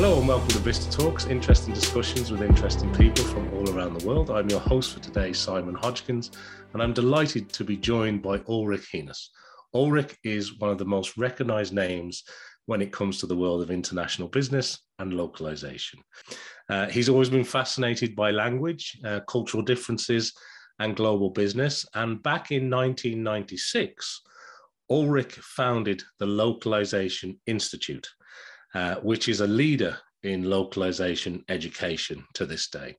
Hello and welcome to Vista Talks, interesting discussions with interesting people from all around the world. I'm your host for today, Simon Hodgkins, and I'm delighted to be joined by Ulrich Henes. Ulrich is one of the most recognized names when it comes to the world of international business and localization. Uh, he's always been fascinated by language, uh, cultural differences, and global business. And back in 1996, Ulrich founded the Localization Institute, uh, which is a leader in localization education to this day.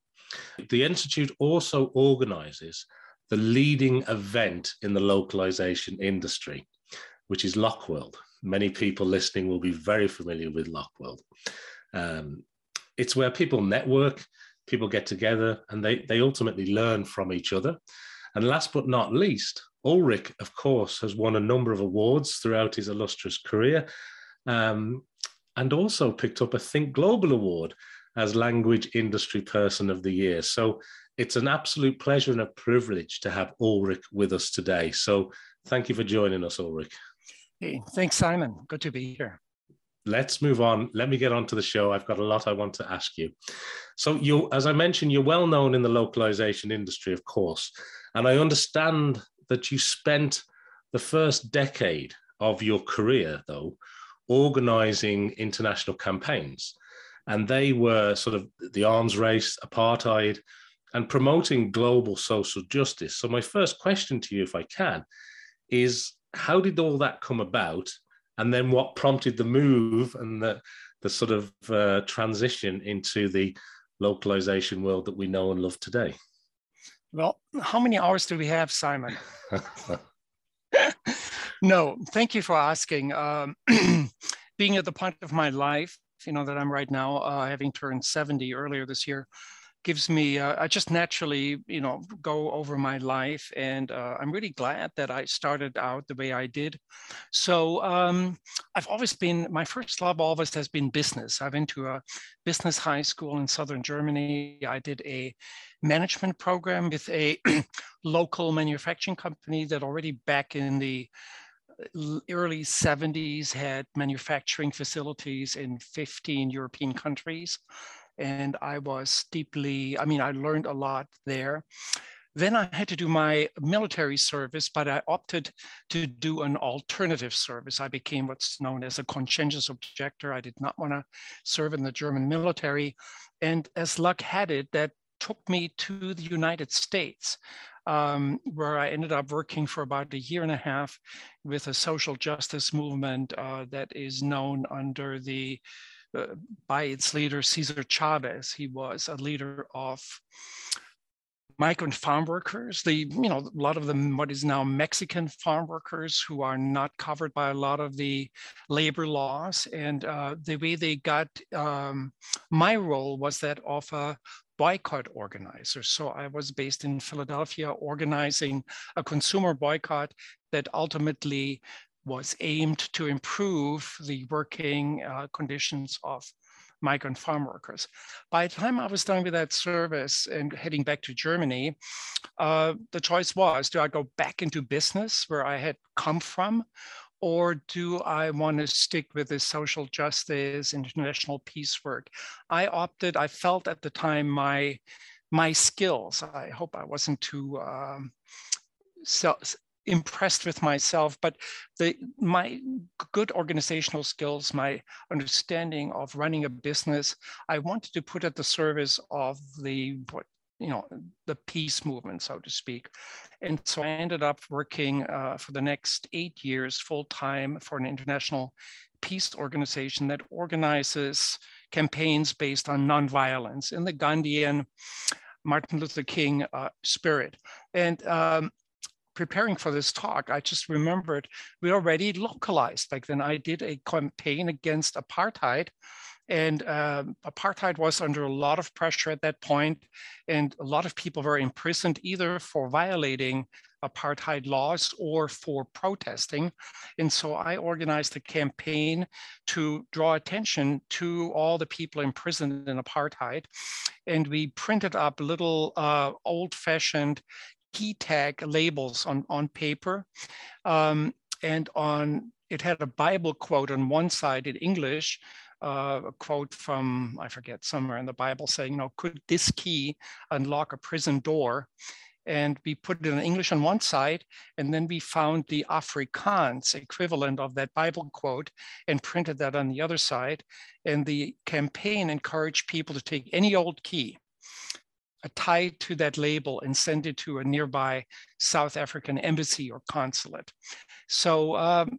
The Institute also organizes the leading event in the localization industry, which is LocWorld. Many people listening will be very familiar with LocWorld. Um, it's where people network, people get together, and they, they ultimately learn from each other. And last but not least, Ulrich, of course, has won a number of awards throughout his illustrious career um, and also picked up a Think Global Award as Language Industry Person of the Year. So it's an absolute pleasure and a privilege to have Ulrich with us today. So thank you for joining us, Ulrich. Hey, thanks, Simon. Good to be here. Let's move on. Let me get on to the show. I've got a lot I want to ask you. So, you, as I mentioned, you're well known in the localization industry, of course, and I understand that you spent the first decade of your career, though, organizing international campaigns. And they were sort of the arms race, apartheid, and promoting global social justice. So, my first question to you, if I can, is how did all that come about? And then what prompted the move and the, the sort of uh, transition into the localization world that we know and love today? Well, how many hours do we have, Simon? no, thank you for asking. Um, being at the point of my life, you know, that I'm right now, uh, having turned 70 earlier this year, gives me uh, i just naturally you know go over my life and uh, i'm really glad that i started out the way i did. So um, i've always been my first love always has been business. I went to a business high school in southern germany. I did a management program with a local manufacturing company that already back in the early 70s had manufacturing facilities in 15 european countries and I was deeply, I mean, I learned a lot there. Then I had to do my military service, but I opted to do an alternative service. I became what's known as a conscientious objector. I did not want to serve in the German military. And as luck had it, that took me to the United States, um, where I ended up working for about a year and a half with a social justice movement uh, that is known under the uh, by its leader, Cesar Chavez. He was a leader of migrant farm workers, the, you know, a lot of them, what is now Mexican farm workers who are not covered by a lot of the labor laws. And uh, the way they got, um, my role was that of a boycott organizer. So I was based in Philadelphia organizing a consumer boycott that ultimately was aimed to improve the working uh, conditions of migrant farm workers. By the time I was done with that service and heading back to Germany, uh, the choice was, do I go back into business where I had come from, or do I want to stick with this social justice, international peace work? I opted, I felt at the time my, my skills, I hope I wasn't too um, impressed with myself, but the my good organizational skills, my understanding of running a business, I wanted to put at the service of the what you know the peace movement, so to speak. And so I ended up working uh, for the next eight years full time for an international peace organization that organizes campaigns based on nonviolence in the Gandhian Martin Luther King uh, spirit. And um, preparing for this talk, I just remembered we already localized. Like then I did a campaign against apartheid and um, apartheid was under a lot of pressure at that point, and a lot of people were imprisoned either for violating apartheid laws or for protesting. And so I organized a campaign to draw attention to all the people imprisoned in apartheid. And we printed up little uh, old fashioned key tag labels on, on paper. Um, and on it had a Bible quote on one side in English uh, a quote from, I forget, somewhere in the Bible saying, you know, could this key unlock a prison door? And we put it in English on one side, and then we found the Afrikaans equivalent of that Bible quote and printed that on the other side. And the campaign encouraged people to take any old key, tied to that label, and send it to a nearby South African embassy or consulate. So um,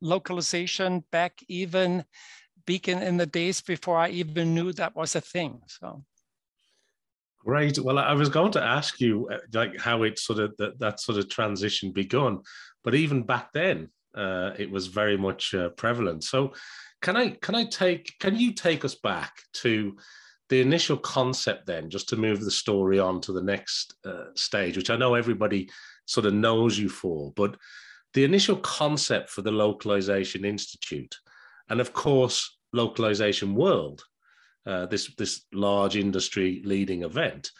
localization back even Beacon in the days before I even knew that was a thing. So. Great. Well, I was going to ask you uh, like how it sort of that, that sort of transition begun, but even back then, uh, it was very much uh, prevalent. So, can I can I take can you take us back to the initial concept then, just to move the story on to the next uh, stage, which I know everybody sort of knows you for, but the initial concept for the Localization Institute, and of course, Localization World, uh, this, this large industry leading event,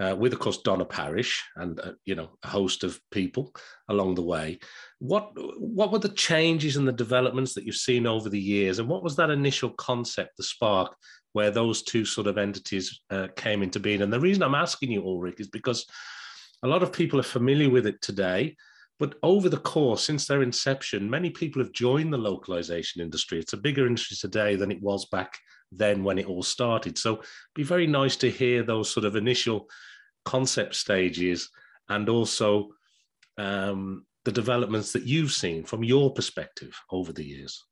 uh, with of course Donna Parrish and uh, you know a host of people along the way. What what were the changes and the developments that you've seen over the years, and what was that initial concept, the spark, where those two sort of entities uh, came into being? And the reason I'm asking you, Ulrich, is because a lot of people are familiar with it today. But over the course, since their inception, many people have joined the localization industry. It's a bigger industry today than it was back then when it all started. So it'd be very nice to hear those sort of initial concept stages and also um, the developments that you've seen from your perspective over the years.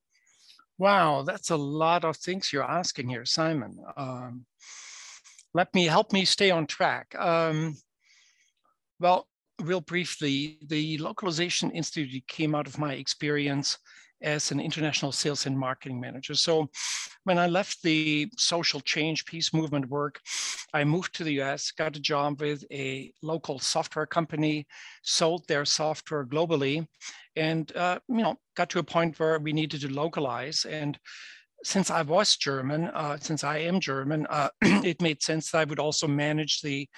Wow, that's a lot of things you're asking here, Simon. Um, let me help me stay on track. Um, well, real briefly, the Localization Institute came out of my experience as an international sales and marketing manager. So when I left the social change peace movement work, I moved to the US, got a job with a local software company, sold their software globally, and uh, you know got to a point where we needed to localize. And since I was German, uh, since I am German, uh, it made sense that I would also manage the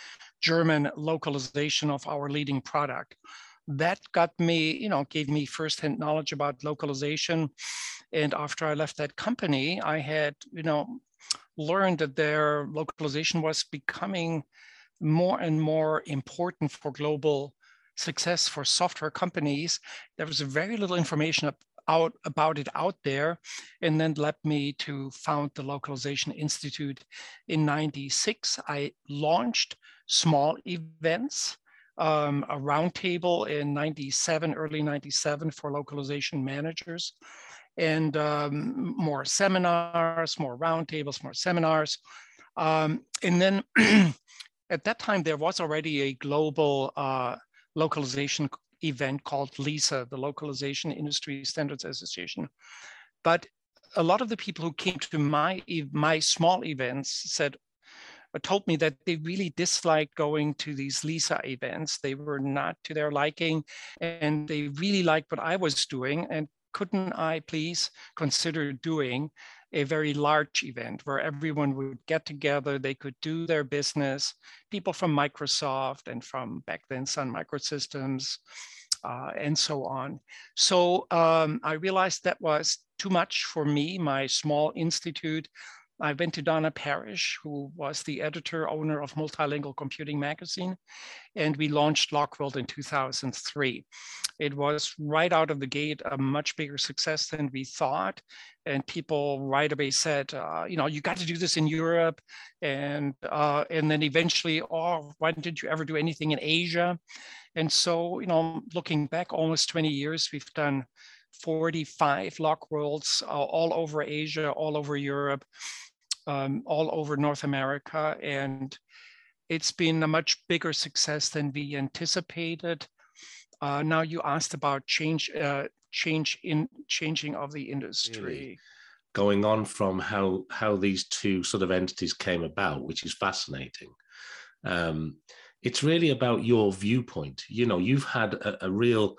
German localization of our leading product. That got me, you know, gave me firsthand knowledge about localization. And after I left that company, I had, you know, learned that their localization was becoming more and more important for global success for software companies. There was very little information out about it out there and then led me to found the localization institute in 96 i launched small events um, a roundtable in 97 early 97 for localization managers and um, more seminars more roundtables more seminars. Um, and then at that time there was already a global uh, localization event called LISA, the Localization Industry Standards Association. But a lot of the people who came to my my small events said uh, told me that they really disliked going to these lisa events they were not to their liking and they really liked what i was doing and couldn't i please consider doing a very large event where everyone would get together, they could do their business, people from Microsoft and from back then Sun Microsystems uh, and so on. So um, I realized that was too much for me, my small institute. I went to Donna Parrish, who was the editor owner of Multilingual Computing magazine, and we launched LocWorld in 2003. It was right out of the gate a much bigger success than we thought, and people right away said, uh, you know, you got to do this in Europe, and uh, and then eventually, oh, why didn't you ever do anything in Asia? And so, you know, looking back almost 20 years, we've done 45 LocWorlds uh, all over Asia, all over Europe, um, all over North America. And it's been a much bigger success than we anticipated. Uh, now you asked about change, uh, change in changing of the industry. Really? Going on from how how these two sort of entities came about, which is fascinating. Um, it's really about your viewpoint. You know, you've had a, a real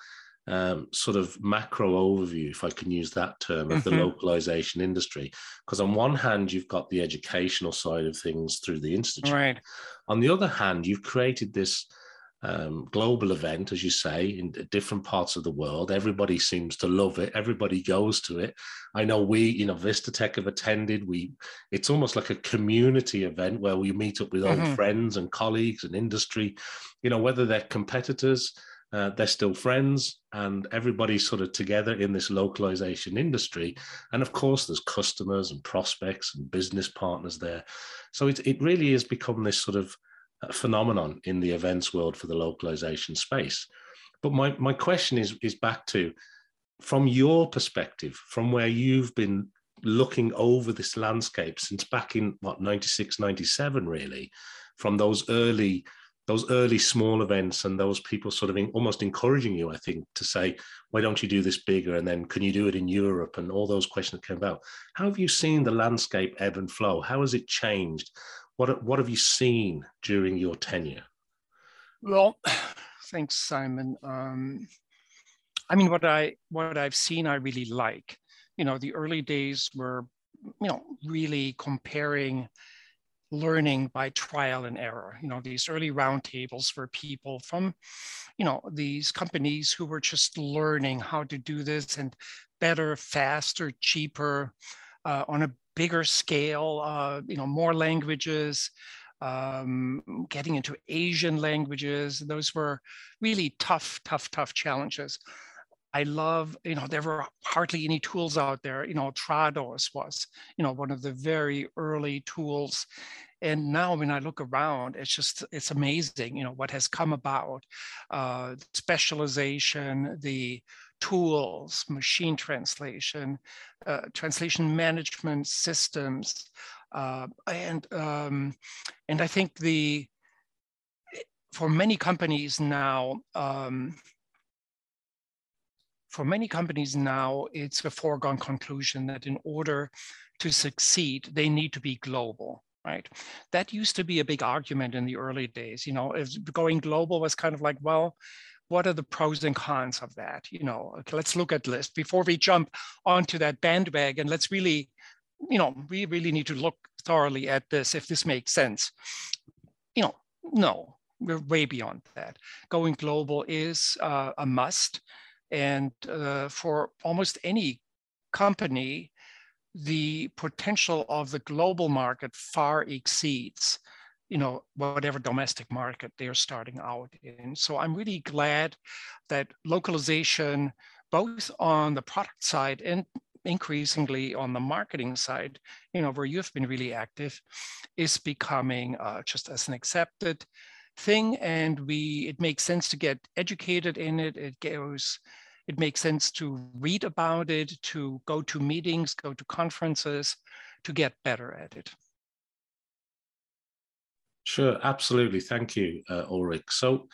um, sort of macro overview, if I can use that term, of the mm-hmm. localization industry. Because on one hand, you've got the educational side of things through the institute. Right. On the other hand, you've created this um, global event, as you say, in different parts of the world. Everybody seems to love it. Everybody goes to it. I know we, you know, Vistatec have attended. We, it's almost like a community event where we meet up with mm-hmm. old friends and colleagues and industry. You know, whether they're competitors, uh, they're still friends, and everybody's sort of together in this localization industry. And of course, there's customers and prospects and business partners there. So it it really has become this sort of phenomenon in the events world for the localization space. But my, my question is, is back to from your perspective, from where you've been looking over this landscape since back in what 96, 97, really, from those early those early small events and those people sort of in, almost encouraging you, I think, to say, why don't you do this bigger? And then can you do it in Europe? And all those questions came about. How have you seen the landscape ebb and flow? How has it changed? What, what have you seen during your tenure? Well, thanks, Simon. Um, I mean, what I what I've seen, I really like. You know, the early days were, you know, really comparing learning by trial and error. You know, these early roundtables were people from, you know, these companies who were just learning how to do this and better, faster, cheaper, uh, on a bigger scale, uh, you know, more languages, um, getting into Asian languages. Those were really tough, tough, tough challenges. I love, you know, there were hardly any tools out there. You know, Trados was, you know, one of the very early tools. And now when I look around, it's just, it's amazing, you know, what has come about, uh, specialization, the tools, machine translation, uh, translation management systems, uh, and um, and I think the for many companies now. Um, for many companies now, it's a foregone conclusion that in order to succeed, they need to be global right? That used to be a big argument in the early days. You know, going global was kind of like, well, what are the pros and cons of that? You know, okay, let's look at this before we jump onto that bandwagon. Let's really, you know, we really need to look thoroughly at this if this makes sense. You know, no, we're way beyond that. Going global is uh, a must, and uh, for almost any company, the potential of the global market far exceeds you know whatever domestic market they're starting out in. So i'm really glad that localization both on the product side and increasingly on the marketing side you know where you've been really active is becoming uh, just as an accepted thing and we it makes sense to get educated in it it goes it makes sense to read about it to go to meetings go to conferences to get better at it Sure, absolutely. Thank you, uh, Ulrich. So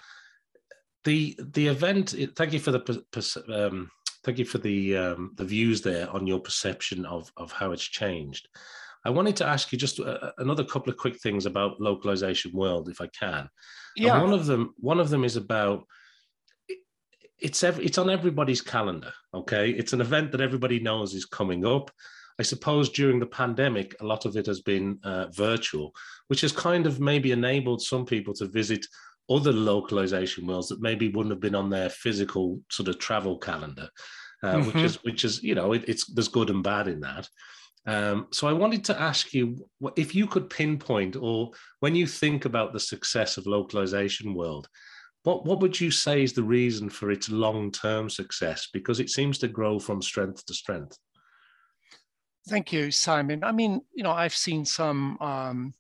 the the event. Thank you for the um, thank you for the um, the views there on your perception of of how it's changed. I wanted to ask you just uh, another couple of quick things about localization world, if I can. Yeah. And one of them one of them is about it's every, it's on everybody's calendar. Okay, it's an event that everybody knows is coming up. I suppose during the pandemic, a lot of it has been uh, virtual, which has kind of maybe enabled some people to visit other localization worlds that maybe wouldn't have been on their physical sort of travel calendar, uh, mm-hmm. which is which is you know it, it's there's good and bad in that. Um, so I wanted to ask you if you could pinpoint, or when you think about the success of localization world, what what would you say is the reason for its long term success? Because it seems to grow from strength to strength. Thank you, Simon. I mean, you know, I've seen some um,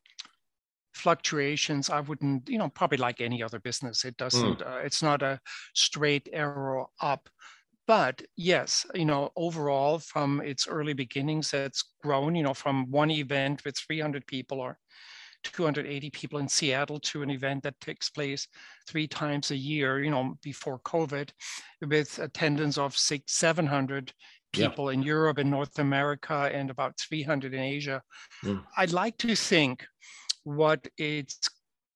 fluctuations. I wouldn't, you know, probably like any other business, it doesn't. Mm. Uh, it's not a straight arrow up. But yes, you know, overall, from its early beginnings, it's grown. You know, from one event with 300 people or 280 people in Seattle to an event that takes place three times a year, you know, before COVID, with attendance of six, 700 people yeah. in Europe and North America and about 300 in Asia. Mm. I'd like to think what its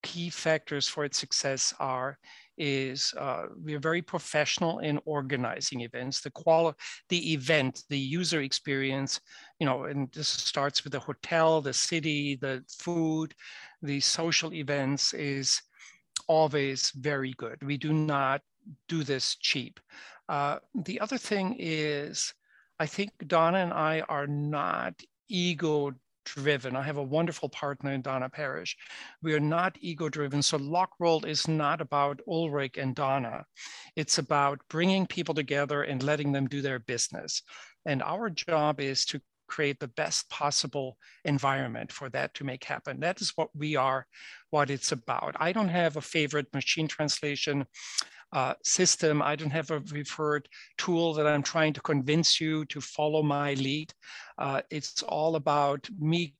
key factors for its success are is uh, we're very professional in organizing events. The quality, the event, the user experience, you know, and this starts with the hotel, the city, the food, the social events is always very good. We do not do this cheap. Uh, the other thing is, I think Donna and I are not ego driven. I have a wonderful partner in Donna Parrish. We are not ego driven. So LocWorld is not about Ulrich and Donna. It's about bringing people together and letting them do their business. And our job is to create the best possible environment for that to make happen. That is what we are, what it's about. I don't have a favorite machine translation uh, system. I don't have a preferred tool that I'm trying to convince you to follow my lead. Uh, it's all about me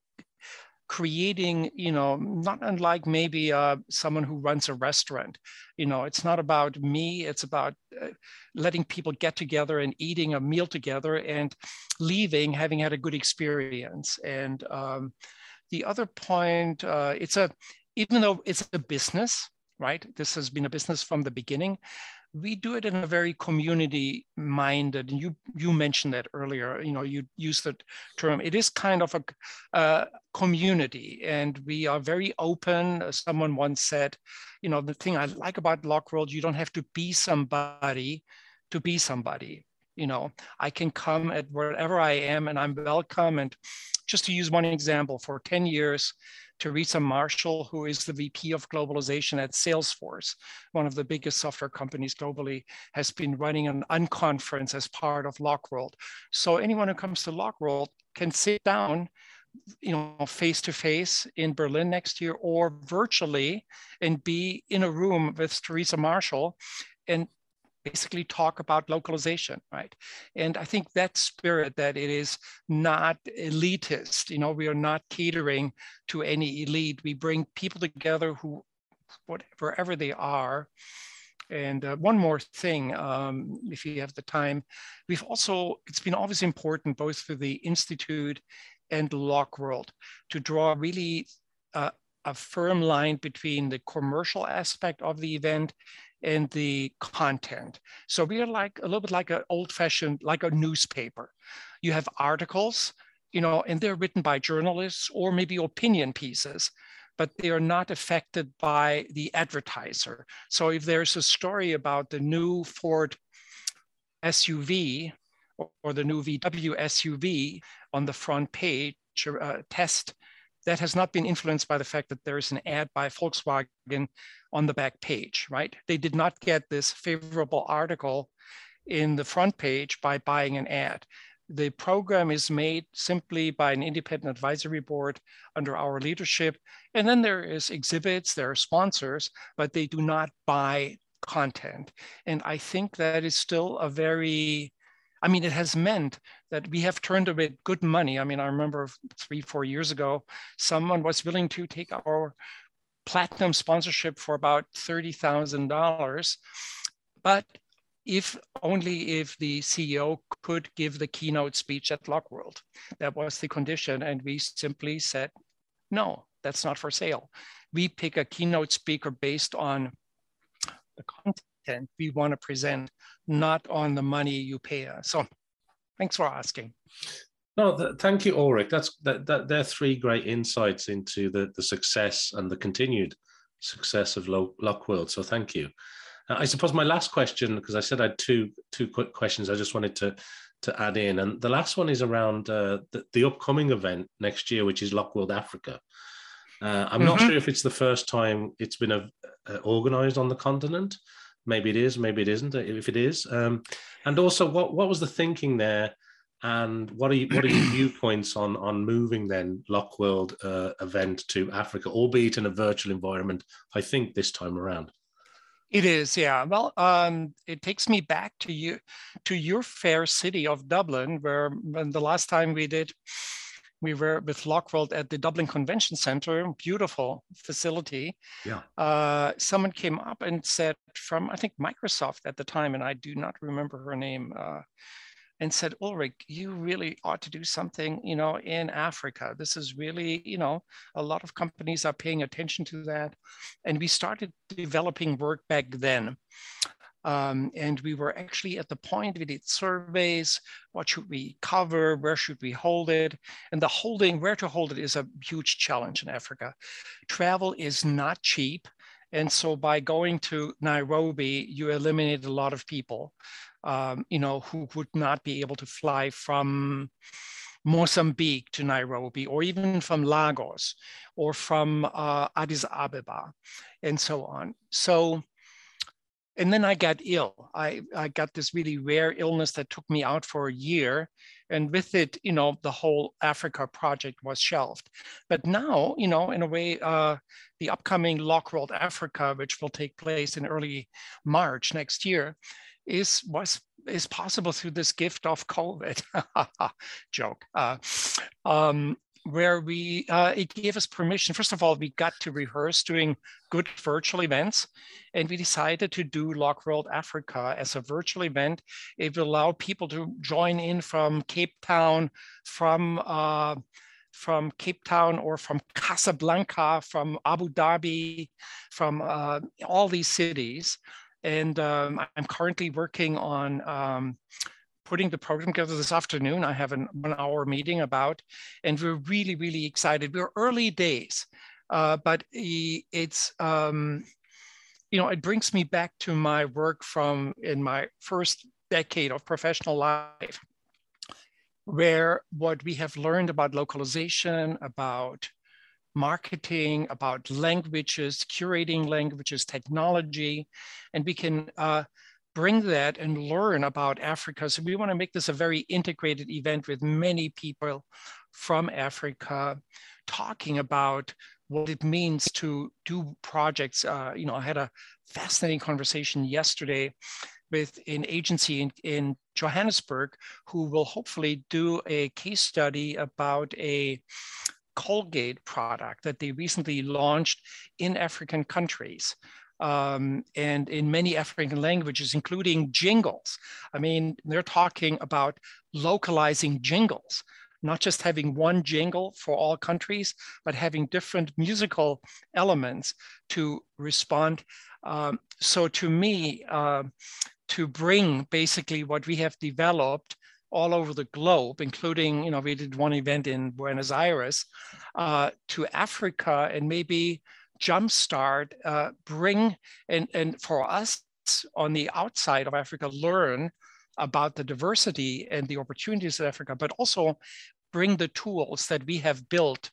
creating, you know, not unlike maybe uh, someone who runs a restaurant. You know, it's not about me, it's about uh, letting people get together and eating a meal together and leaving having had a good experience. And um, the other point, uh, it's a, even though it's a business, right? This has been a business from the beginning. We do it in a very community minded. You you mentioned that earlier. You know, you used the term. It is kind of a, a community, and we are very open. As Someone once said, you know, the thing I like about LocWorld, you don't have to be somebody to be somebody you know i can come at wherever i am and i'm welcome and just to use one example for 10 years Teresa Marshall, who is the VP of Globalization at Salesforce, one of the biggest software companies globally, has been running an unconference as part of LocWorld. So anyone who comes to LocWorld can sit down you know face to face in berlin next year or virtually and be in a room with teresa marshall and basically talk about localization, right? And I think that spirit that it is not elitist, you know, we are not catering to any elite. We bring people together who, wherever they are. And uh, one more thing, um, if you have the time, we've also, it's been always important both for the Institute and LocWorld to draw really uh, a firm line between the commercial aspect of the event and the content. So we are like a little bit like an old fashioned, like a newspaper. You have articles, you know, and they're written by journalists or maybe opinion pieces, but they are not affected by the advertiser. So if there's a story about the new Ford SUV or the new VW SUV on the front page, uh, test that has not been influenced by the fact that there is an ad by Volkswagen on the back page, right? They did not get this favorable article in the front page by buying an ad. The program is made simply by an independent advisory board under our leadership. And then there is exhibits, there are sponsors, but they do not buy content. And I think that is still a very I mean, it has meant that we have turned away good money. I mean, I remember three, four years ago, someone was willing to take our platinum sponsorship for about $30,000. But if only if the CEO could give the keynote speech at LocWorld. That was the condition. And we simply said, no, that's not for sale. We pick a keynote speaker based on the we want to present, not on the money you pay us. So thanks for asking. No, th- thank you, Ulrich. That's that, that. They're three great insights into the the success and the continued success of Lo- LocWorld. So thank you. Uh, I suppose my last question, because I said I had two two quick questions, I just wanted to to add in, and the last one is around uh, the, the, upcoming event next year, which is LocWorld Africa. Uh, I'm mm-hmm. not sure if it's the first time it's been a, uh, organized on the continent, maybe it is, maybe it isn't. If it is, um, and also what what was the thinking there, and what are you, what are your viewpoints on on moving then LocWorld uh, event to Africa, albeit in a virtual environment? I think this time around. It is, yeah. Well, um, it takes me back to you, to your fair city of Dublin, where when the last time we did we were with LocWorld at the Dublin Convention Center, beautiful facility. Yeah. Uh, someone came up and said from I think Microsoft at the time, and I do not remember her name, uh, and said, Ulrich, you really ought to do something, you know, in Africa. This is really, you know, a lot of companies are paying attention to that, and we started developing work back then. Um, and we were actually at the point we did surveys, what should we cover, where should we hold it? And the holding, where to hold it is a huge challenge in Africa. Travel is not cheap And so by going to Nairobi, you eliminate a lot of people, um, you know, who would not be able to fly from Mozambique to Nairobi, or even from Lagos, or from uh, Addis Ababa, and so on. So and then I got ill. I, I got this really rare illness that took me out for a year. And with it, you know, the whole Africa project was shelved. But now, you know, in a way, uh, the upcoming LocWorld Africa, which will take place in early March next year, is was is possible through this gift of COVID. Joke. Uh, um, where we uh, it gave us permission. First of all, we got to rehearse doing good virtual events, and we decided to do LocWorld Africa as a virtual event. It will allow people to join in from Cape Town, from uh, from Cape Town or from Casablanca, from Abu Dhabi, from uh, all these cities. And um, I'm currently working on um, putting the program together this afternoon. I have an one hour meeting about, and we're really, really excited. We're early days, uh, but it's, um, you know, it brings me back to my work from in my first decade of professional life, where what we have learned about localization, about marketing, about languages, curating languages, technology, and we can uh, bring that and learn about Africa. So we want to make this a very integrated event with many people from Africa talking about what it means to do projects. Uh, you know, I had a fascinating conversation yesterday with an agency in, in Johannesburg who will hopefully do a case study about a Colgate product that they recently launched in African countries um, and in many African languages, including jingles. I mean, they're talking about localizing jingles, not just having one jingle for all countries, but having different musical elements to respond. Um, so to me, uh, to bring basically what we have developed all over the globe, including, you know, we did one event in Buenos Aires, uh, to Africa and maybe jumpstart, uh, bring, and, and for us on the outside of Africa, learn about the diversity and the opportunities of Africa, but also bring the tools that we have built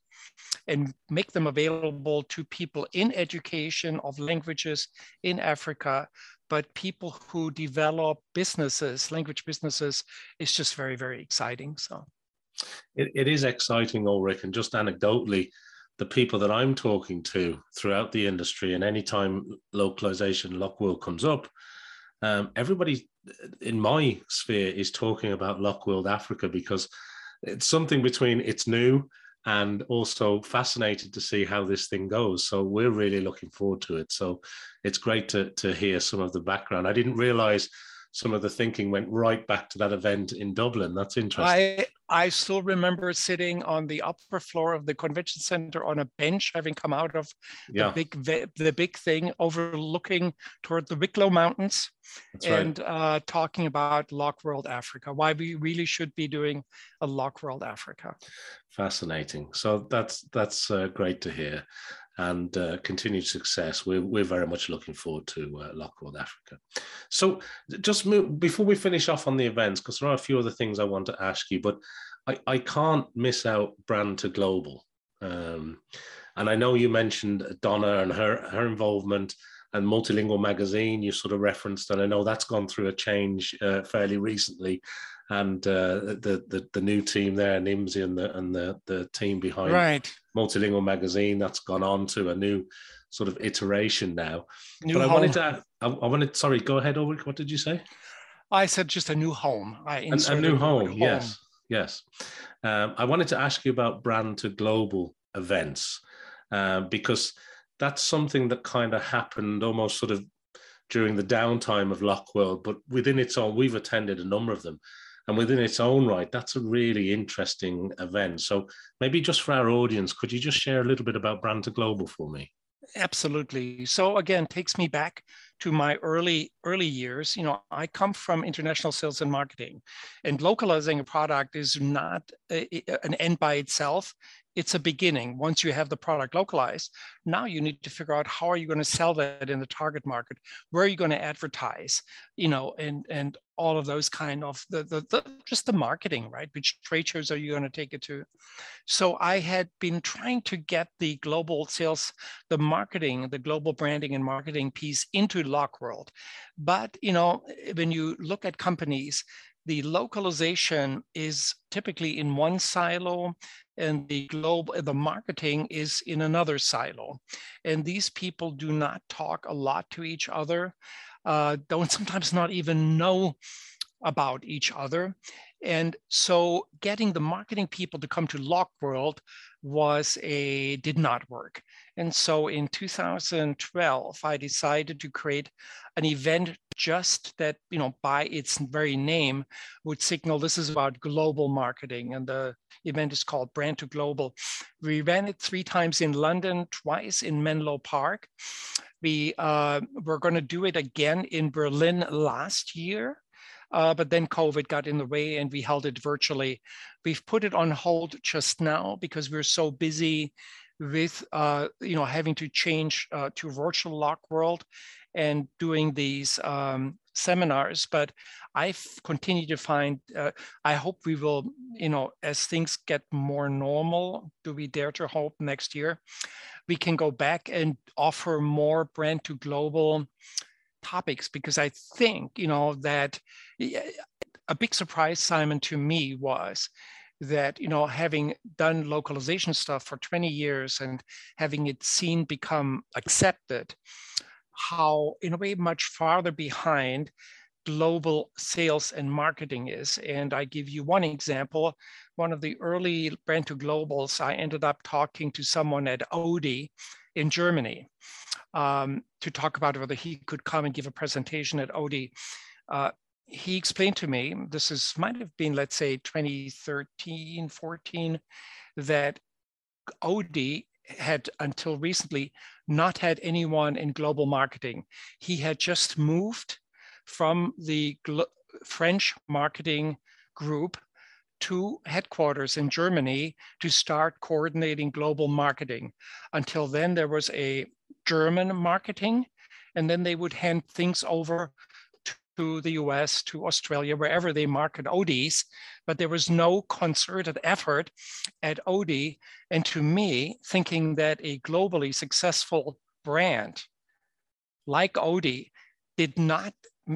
and make them available to people in education of languages in Africa, but people who develop businesses, language businesses, is just very, very exciting. So it, it is exciting, Ulrich, and just anecdotally, the people that I'm talking to throughout the industry, and anytime localization LocWorld comes up, um, everybody in my sphere is talking about LocWorld Africa because it's something between it's new and also fascinated to see how this thing goes. So we're really looking forward to it. So it's great to to hear some of the background. I didn't realize some of the thinking went right back to that event in Dublin. That's interesting. I, I still remember sitting on the upper floor of the convention center on a bench, having come out of yeah. the big the big thing, overlooking toward the Wicklow Mountains, That's and right. uh, talking about LocWorld Africa. Why we really should be doing a LocWorld Africa. Fascinating. So that's that's uh, great to hear and uh, continued success. We're, we're very much looking forward to uh, LocWorld Africa. So, just move, before we finish off on the events, because there are a few other things I want to ask you, but I, I can't miss out brand to global. Um, and I know you mentioned Donna and her her involvement and multilingual magazine you sort of referenced, and I know that's gone through a change uh, fairly recently and uh, the, the the new team there, Nimsy and the and the the team behind right. Multilingual Magazine, that's gone on to a new sort of iteration now. New but I wanted to, I, I, wanted, sorry, go ahead, Ulrich. What did you say? I said just a new home. I a, a new home, home, yes, yes. Um, I wanted to ask you about brand to global events uh, because that's something that kind of happened almost sort of during the downtime of LocWorld, but within its own, we've attended a number of them. And within its own right, that's a really interesting event. So maybe just for our audience, could you just share a little bit about Brand to Global for me? Absolutely. So again, takes me back to my early early years. You know, I come from international sales and marketing, and localizing a product is not a, an end by itself. It's a beginning. Once you have the product localized, now you need to figure out how are you going to sell that in the target market? Where are you going to advertise? You know, and and all of those kind of the, the, the just the marketing, right? Which trade shows are you going to take it to? So I had been trying to get the global sales, the marketing, the global branding and marketing piece into LocWorld. But you know, when you look at companies, the localization is typically in one silo and the global the marketing is in another silo. And these people do not talk a lot to each other. Uh, don't sometimes not even know about each other. And so getting the marketing people to come to LocWorld was a did not work. And so in 2012 i decided to create an event just that you know by its very name would signal this is about global marketing and the event is called brand to global. We ran it three times in london twice in menlo park. We uh, were going to do it again in berlin last year uh, but then COVID got in the way and we held it virtually. We've put it on hold just now because we're so busy with uh, you know having to change uh, to virtual lock world and doing these um, seminars. But I've continued to find, uh, I hope we will, you know, as things get more normal, do we dare to hope next year, we can go back and offer more brand to global topics because I think, you know, that a big surprise, Simon, to me was that you know having done localization stuff for 20 years and having it seen become accepted how, in a way, much farther behind global sales and marketing is. And I give you one example. One of the early brand to globals, I ended up talking to someone at Audi in Germany um, to talk about whether he could come and give a presentation at Audi. Uh, he explained to me, this is might have been, let's say 2013, 14, that Audi had until recently not had anyone in global marketing. He had just moved from the French marketing group to headquarters in Germany to start coordinating global marketing. Until then, there was a German marketing, and then they would hand things over to the US, to Australia, wherever they market Audis, but there was no concerted effort at Audi. And to me, thinking that a globally successful brand like Audi did not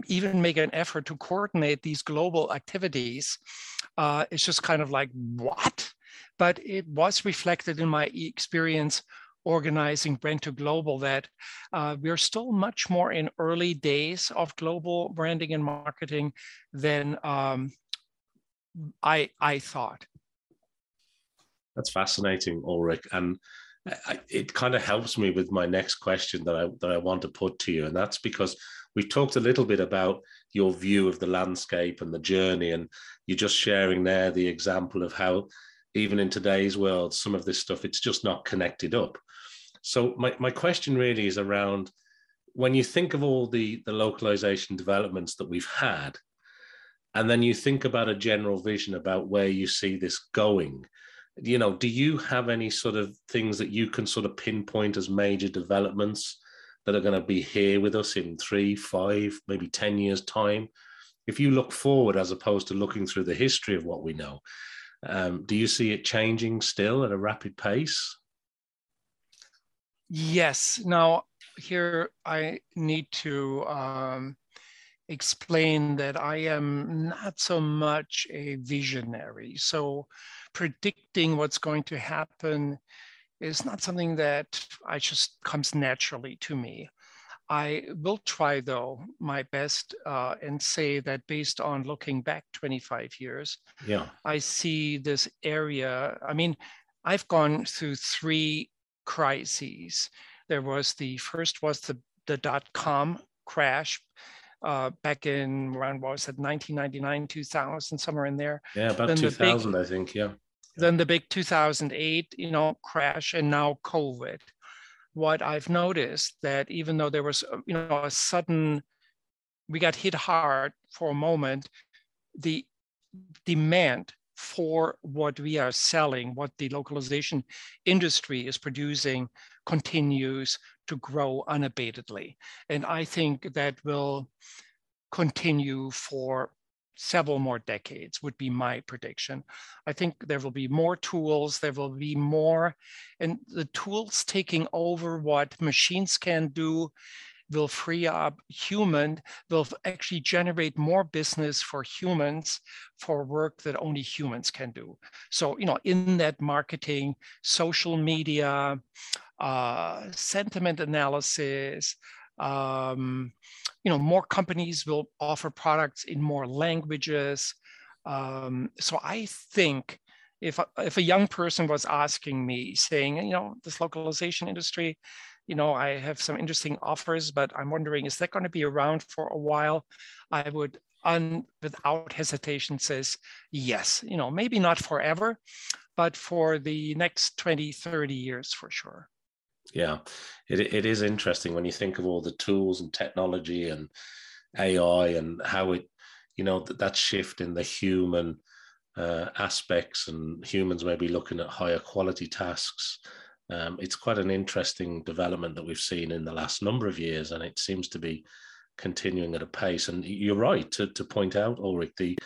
even make an effort to coordinate these global activities, uh, it's just kind of like, what? But it was reflected in my experience organizing Brand to Global that uh, we're still much more in early days of global branding and marketing than um, I, I thought. That's fascinating, Ulrich. And I, it kind of helps me with my next question that I, that I want to put to you. And that's because we talked a little bit about your view of the landscape and the journey. And you're just sharing there the example of how even in today's world, some of this stuff, it's just not connected up. So my, my question really is around when you think of all the, the localization developments that we've had, and then you think about a general vision about where you see this going, you know, do you have any sort of things that you can sort of pinpoint as major developments that are going to be here with us in three, five, maybe 10 years' time? If you look forward as opposed to looking through the history of what we know, um, do you see it changing still at a rapid pace? Yes. Now, here I need to um, explain that I am not so much a visionary. So, predicting what's going to happen is not something that I just comes naturally to me. I will try, though, my best uh, and say that based on looking back 25 years, yeah, I see this area. I mean, I've gone through three crises. There was the first was the, the dot com crash uh, back in around what was it 1999 2000 somewhere in there yeah about then 2000 big, i think yeah then the big 2008 you know crash and now covid what i've noticed that even though there was uh, you know a sudden we got hit hard for a moment the demand for what we are selling, what the localization industry is producing continues to grow unabatedly. And I think that will continue for several more decades would be my prediction. I think there will be more tools, there will be more, and the tools taking over what machines can do will free up human, will actually generate more business for humans for work that only humans can do. So, you know, in that marketing, social media, uh, sentiment analysis, um, you know, more companies will offer products in more languages. Um, so I think if a, if a young person was asking me, saying, you know, this localization industry, you know, I have some interesting offers, but I'm wondering, is that going to be around for a while? I would, un, without hesitation, says yes. You know, maybe not forever, but for the next 20, 30 years for sure. Yeah, it, it is interesting when you think of all the tools and technology and AI and how it, you know, that, that shift in the human uh, aspects and humans maybe looking at higher quality tasks. Um, it's quite an interesting development that we've seen in the last number of years, and it seems to be continuing at a pace. And you're right to, to point out, Ulrich, the,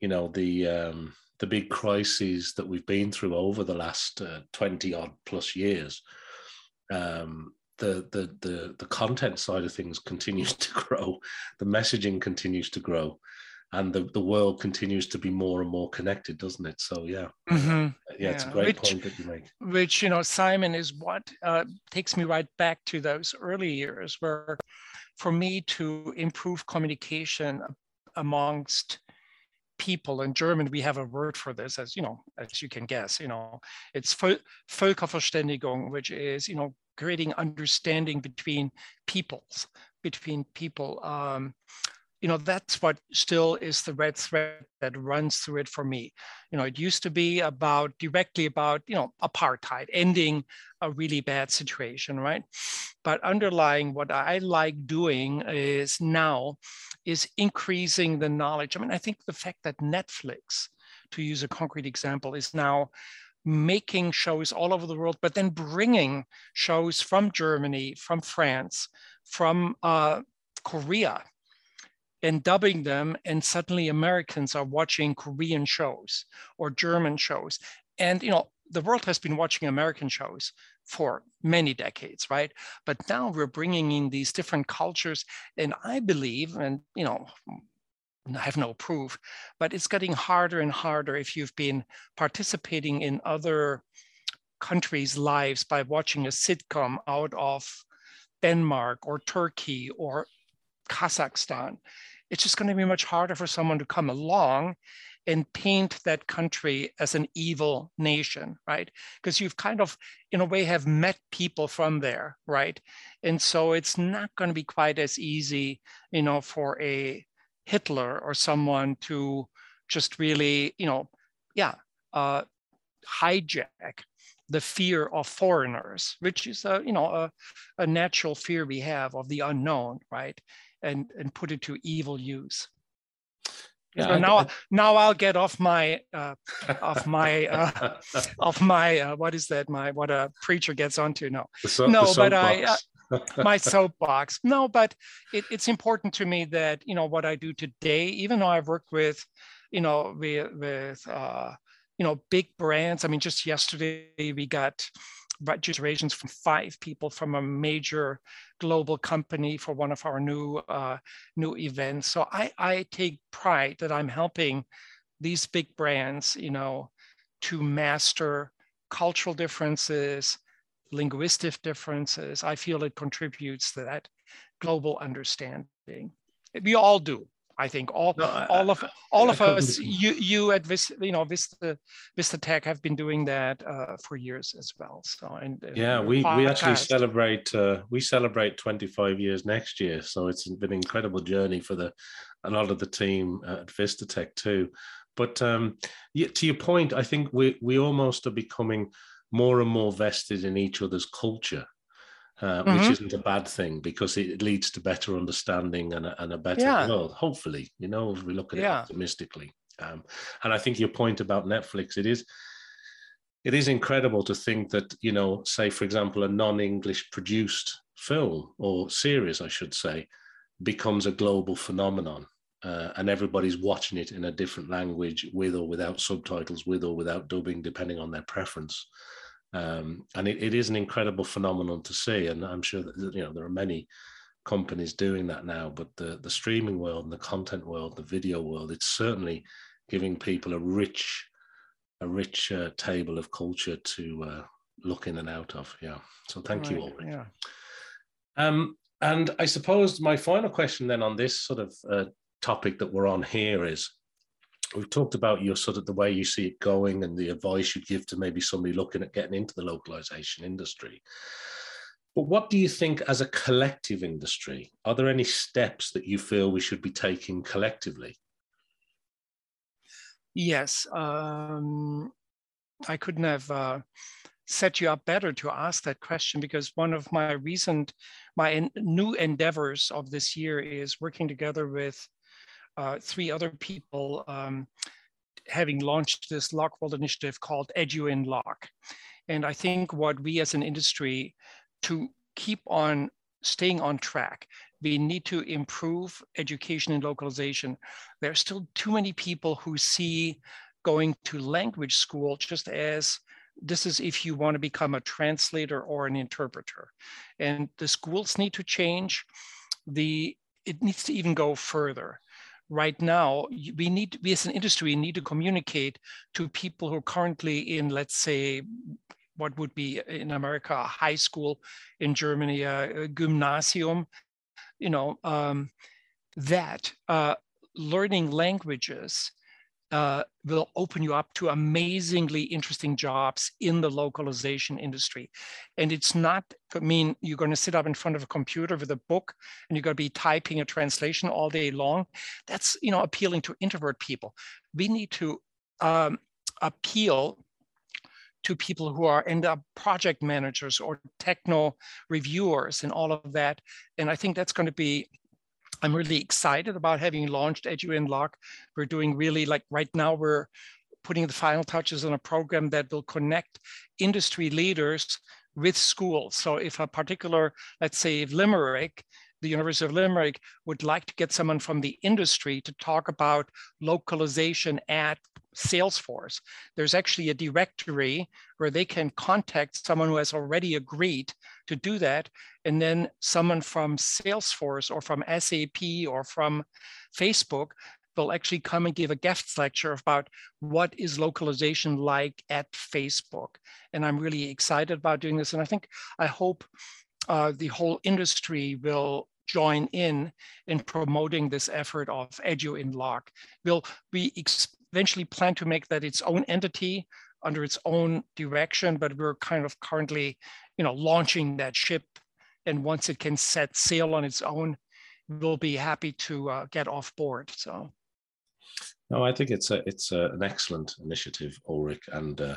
you know, the um, the big crises that we've been through over the last uh, 20 odd plus years um, the, the the the content side of things continues to grow, the messaging continues to grow, and the, the world continues to be more and more connected, doesn't it? So yeah, mm-hmm. yeah, yeah, it's a great which, point that you make. Which you know, Simon is what uh, takes me right back to those early years where, for me to improve communication amongst people in German, we have a word for this, as you know, as you can guess. You know, it's Völkerverständigung, which is you know creating understanding between peoples, between people. Um, you know, that's what still is the red thread that runs through it for me. You know, it used to be about directly about, you know, apartheid, ending a really bad situation, right? But underlying what I like doing is now is increasing the knowledge. I mean, I think the fact that Netflix, to use a concrete example, is now making shows all over the world, but then bringing shows from Germany, from France, from uh, Korea, and dubbing them. And suddenly Americans are watching Korean shows or German shows. And, you know, the world has been watching American shows for many decades, right? But now we're bringing in these different cultures. And I believe, and, you know, I have no proof, but it's getting harder and harder if you've been participating in other countries' lives by watching a sitcom out of Denmark or Turkey or Kazakhstan. It's just going to be much harder for someone to come along and paint that country as an evil nation, right? Because you've kind of, in a way, have met people from there, right? And so it's not going to be quite as easy, you know, for a Hitler or someone to just really, you know, yeah, uh, hijack the fear of foreigners, which is a, you know, a, a natural fear we have of the unknown, right? And, and put it to evil use. Yeah, so now, I, now I'll get off my, uh, off my, uh, off my, uh, what is that? My what a preacher gets onto. No, so, no, but I, uh, my soapbox. No, but it, it's important to me that you know what I do today, even though I've worked with, you know, with, with uh, you know big brands. I mean, just yesterday we got registrations from five people from a major global company for one of our new uh, new events. So I, I take pride that I'm helping these big brands, you know, to master cultural differences, linguistic differences. I feel it contributes to that global understanding. We all do. I think all no, all of all of us, you you at Vista, you know Vista Vistatec have been doing that uh, for years as well. So and yeah, we podcast. we actually celebrate uh, we celebrate 25 years next year. So it's been an incredible journey for the a lot of the team at Vistatec too. But um, to your point, I think we we almost are becoming more and more vested in each other's culture, uh, mm-hmm. which isn't a bad thing because it leads to better understanding and a, and a better yeah. world. Hopefully, you know, if we look at yeah. it optimistically. Um, and I think your point about Netflix, it is it is incredible to think that you know, say for example, a non-English produced film or series, I should say, becomes a global phenomenon. Uh, and everybody's watching it in a different language with or without subtitles, with or without dubbing, depending on their preference. Um, and it, it is an incredible phenomenon to see. And I'm sure that you know there are many companies doing that now, but the the streaming world and the content world, the video world, it's certainly giving people a rich a rich uh, table of culture to uh, look in and out of. Yeah. So thank right. you, Ulrich. Yeah. Um, and I suppose my final question then on this sort of uh, topic that we're on here is we've talked about your sort of the way you see it going and the advice you'd give to maybe somebody looking at getting into the localization industry. But what do you think as a collective industry? Are there any steps that you feel we should be taking collectively? Yes, um, I couldn't have uh, set you up better to ask that question because one of my recent, my en- new endeavors of this year is working together with uh, three other people, um, having launched this LocWorld initiative called Edu in Loc. And I think what we as an industry to keep on staying on track we need to improve education and localization. There are still too many people who see going to language school just as this is if you want to become a translator or an interpreter. And the schools need to change. The it needs to even go further. Right now, we need we as an industry need to communicate to people who are currently in, let's say, what would be in America a high school, in Germany a, a gymnasium, you know, um, that uh, learning languages uh, will open you up to amazingly interesting jobs in the localization industry. And it's not, I mean, you're going to sit up in front of a computer with a book and you're going to be typing a translation all day long. That's, you know, appealing to introvert people. We need to um, appeal to people who are end up project managers or techno reviewers and all of that. And I think that's going to be I'm really excited about having launched Edu in Loc. We're doing really like right now we're putting the final touches on a program that will connect industry leaders with schools. So if a particular, let's say Limerick the University of Limerick would like to get someone from the industry to talk about localization at Salesforce. There's actually a directory where they can contact someone who has already agreed to do that. And then someone from Salesforce or from SAP or from Facebook will actually come and give a guest lecture about what is localization like at Facebook. And I'm really excited about doing this. And I think, I hope uh, the whole industry will join in in promoting this effort of Edu in Loc. Will we eventually plan to make that its own entity under its own direction, but we're kind of currently, you know, launching that ship. And once it can set sail on its own, we'll be happy to uh, get off board. So. No, I think it's a it's a, an excellent initiative, Ulrich, and uh,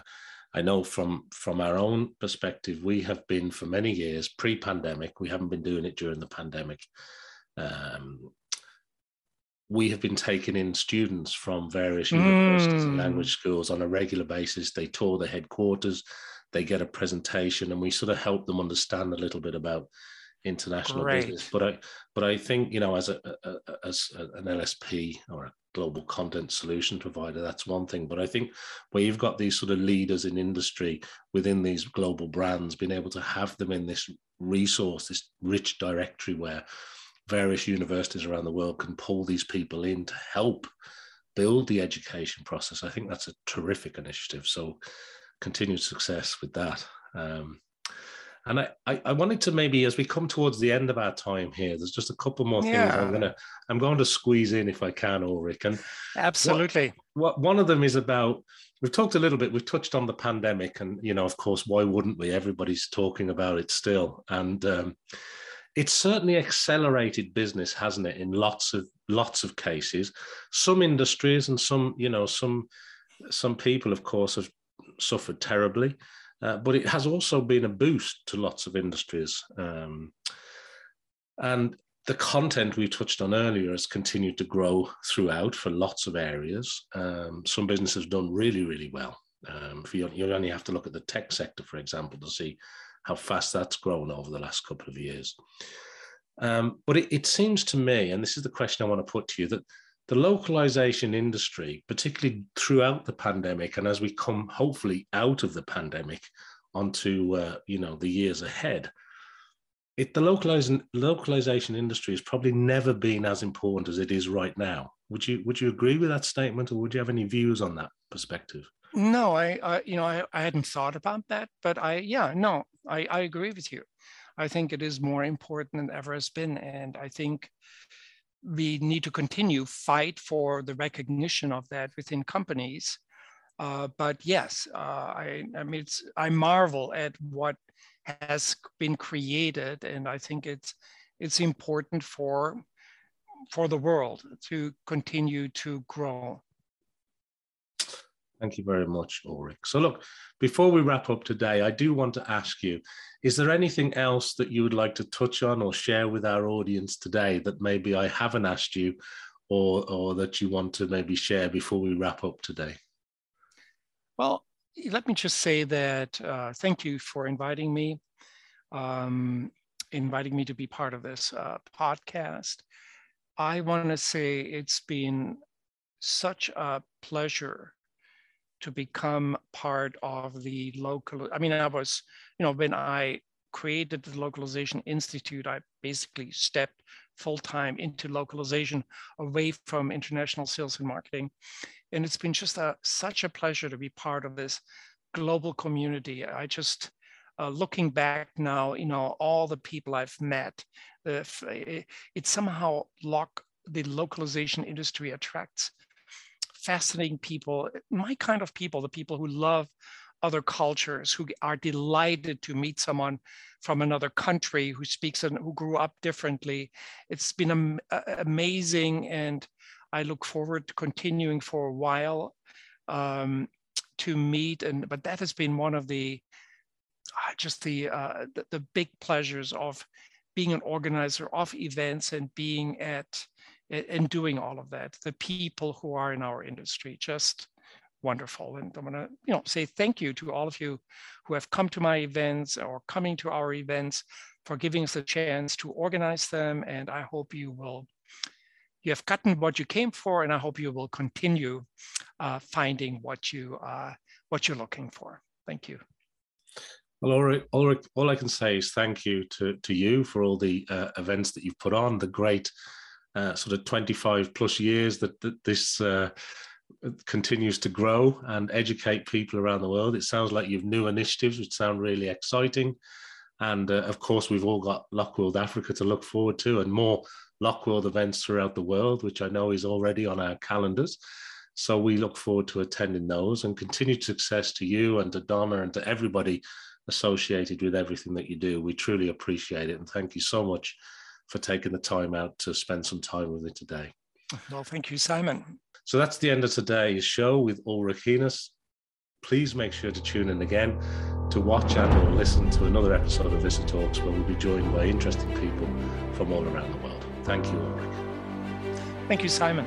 I know from from our own perspective, we have been for many years pre-pandemic. We haven't been doing it during the pandemic. Um, we have been taking in students from various universities mm. and language schools on a regular basis. They tour the headquarters, they get a presentation, and we sort of help them understand a little bit about international Great. business. But I, but I think you know, as a, a, as an LSP or a global content solution provider, that's one thing. But I think where you've got these sort of leaders in industry within these global brands, being able to have them in this resource, this rich directory where various universities around the world can pull these people in to help build the education process. I think that's a terrific initiative. So continued success with that. Um, and I, I, I, wanted to maybe as we come towards the end of our time here, there's just a couple more things yeah. I'm gonna I'm going to squeeze in if I can, Ulrich. And absolutely. What, what one of them is about we've talked a little bit, we've touched on the pandemic, and you know, of course, why wouldn't we? Everybody's talking about it still. And um, it's certainly accelerated business, hasn't it, in lots of lots of cases. Some industries and some, you know, some some people, of course, have suffered terribly. Uh, but it has also been a boost to lots of industries. Um, and the content we touched on earlier has continued to grow throughout for lots of areas. Um, some businesses have done really, really well. Um, you, you only have to look at the tech sector, for example, to see how fast that's grown over the last couple of years. Um, but it, it, seems to me, and this is the question I want to put to you, that the localization industry, particularly throughout the pandemic, and as we come hopefully out of the pandemic onto uh, you know the years ahead, it the localization localization industry has probably never been as important as it is right now. Would you would you agree with that statement, or would you have any views on that perspective? No, I, I you know I, I hadn't thought about that, but I yeah no I, I agree with you. I think it is more important than ever has been, and I think we need to continue fight for the recognition of that within companies. Uh, but yes, uh, I, I mean, I marvel at what has been created, and I think it's it's important for for the world to continue to grow. Thank you very much, Ulrich. So, look, before we wrap up today, I do want to ask you is there anything else that you would like to touch on or share with our audience today that maybe I haven't asked you or, or that you want to maybe share before we wrap up today? Well, let me just say that uh, thank you for inviting me, um, inviting me to be part of this uh, podcast. I want to say it's been such a pleasure to become part of the local. I mean, I was, you know, when I created the Localization Institute, I basically stepped full time into localization away from international sales and marketing. And it's been just a, such a pleasure to be part of this global community. I just, uh, looking back now, you know, all the people I've met, the, it, it somehow lock the localization industry attracts fascinating people, my kind of people, the people who love other cultures, who are delighted to meet someone from another country who speaks and who grew up differently. It's been am- amazing, and I look forward to continuing for a while um, to meet. And but that has been one of the uh, just the, uh, the the big pleasures of being an organizer of events and being at in doing all of that. The people who are in our industry, just wonderful. And I'm gonna, you know, say thank you to all of you who have come to my events or coming to our events for giving us a chance to organize them. And I hope you will, you have gotten what you came for, and I hope you will continue uh, finding what you uh, what you're looking for. Thank you. Well, Ulrich, Ulrich, all I can say is thank you to, to you for all the uh, events that you've put on, the great uh, sort of 25 plus years that, that this uh, continues to grow and educate people around the world. It sounds like you've new initiatives which sound really exciting. And uh, of course, we've all got LocWorld Africa to look forward to and more LocWorld events throughout the world, which I know is already on our calendars. So we look forward to attending those and continued success to you and to Donna and to everybody associated with everything that you do. We truly appreciate it. And thank you so much for taking the time out to spend some time with me today. Well, thank you, Simon. So that's the end of today's show with Ulrich Henes. Please make sure to tune in again to watch and or listen to another episode of VistaTalks where we'll be joined by interesting people from all around the world. Thank you, Ulrich. Thank you, Simon.